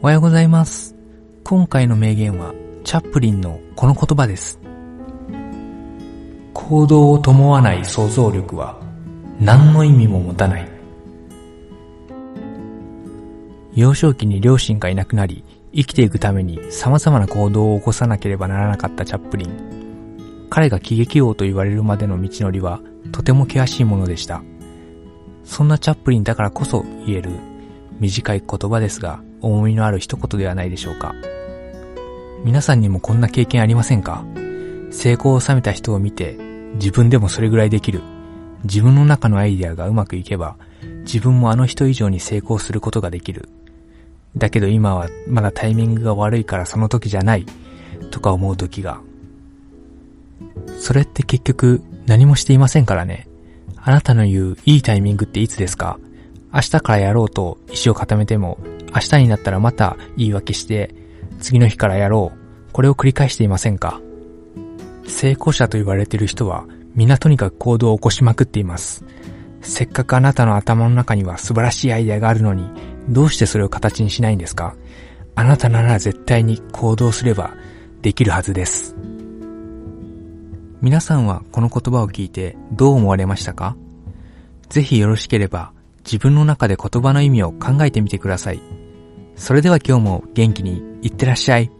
おはようございます。今回の名言は、チャップリンのこの言葉です。行動を伴わない想像力は、何の意味も持たない。幼少期に両親がいなくなり、生きていくために様々な行動を起こさなければならなかったチャップリン。彼が喜劇王と言われるまでの道のりは、とても険しいものでした。そんなチャップリンだからこそ言える短い言葉ですが、重みのある一言ではないでしょうか。皆さんにもこんな経験ありませんか？成功を収めた人を見て、自分でもそれぐらいできる。自分の中のアイデアがうまくいけば、自分もあの人以上に成功することができる。だけど今はまだタイミングが悪いからその時じゃない。とか思う時が。それって結局何もしていませんからね。あなたの言ういいタイミングっていつですか？明日からやろうと意志を固めても、明日になったらまた言い訳して、次の日からやろう。これを繰り返していませんか？成功者と言われている人は、皆とにかく行動を起こしまくっています。せっかくあなたの頭の中には素晴らしいアイデアがあるのに、どうしてそれを形にしないんですか？あなたなら絶対に行動すればできるはずです。皆さんはこの言葉を聞いてどう思われましたか？ぜひよろしければ自分の中で言葉の意味を考えてみてください。それでは今日も元気にいってらっしゃい。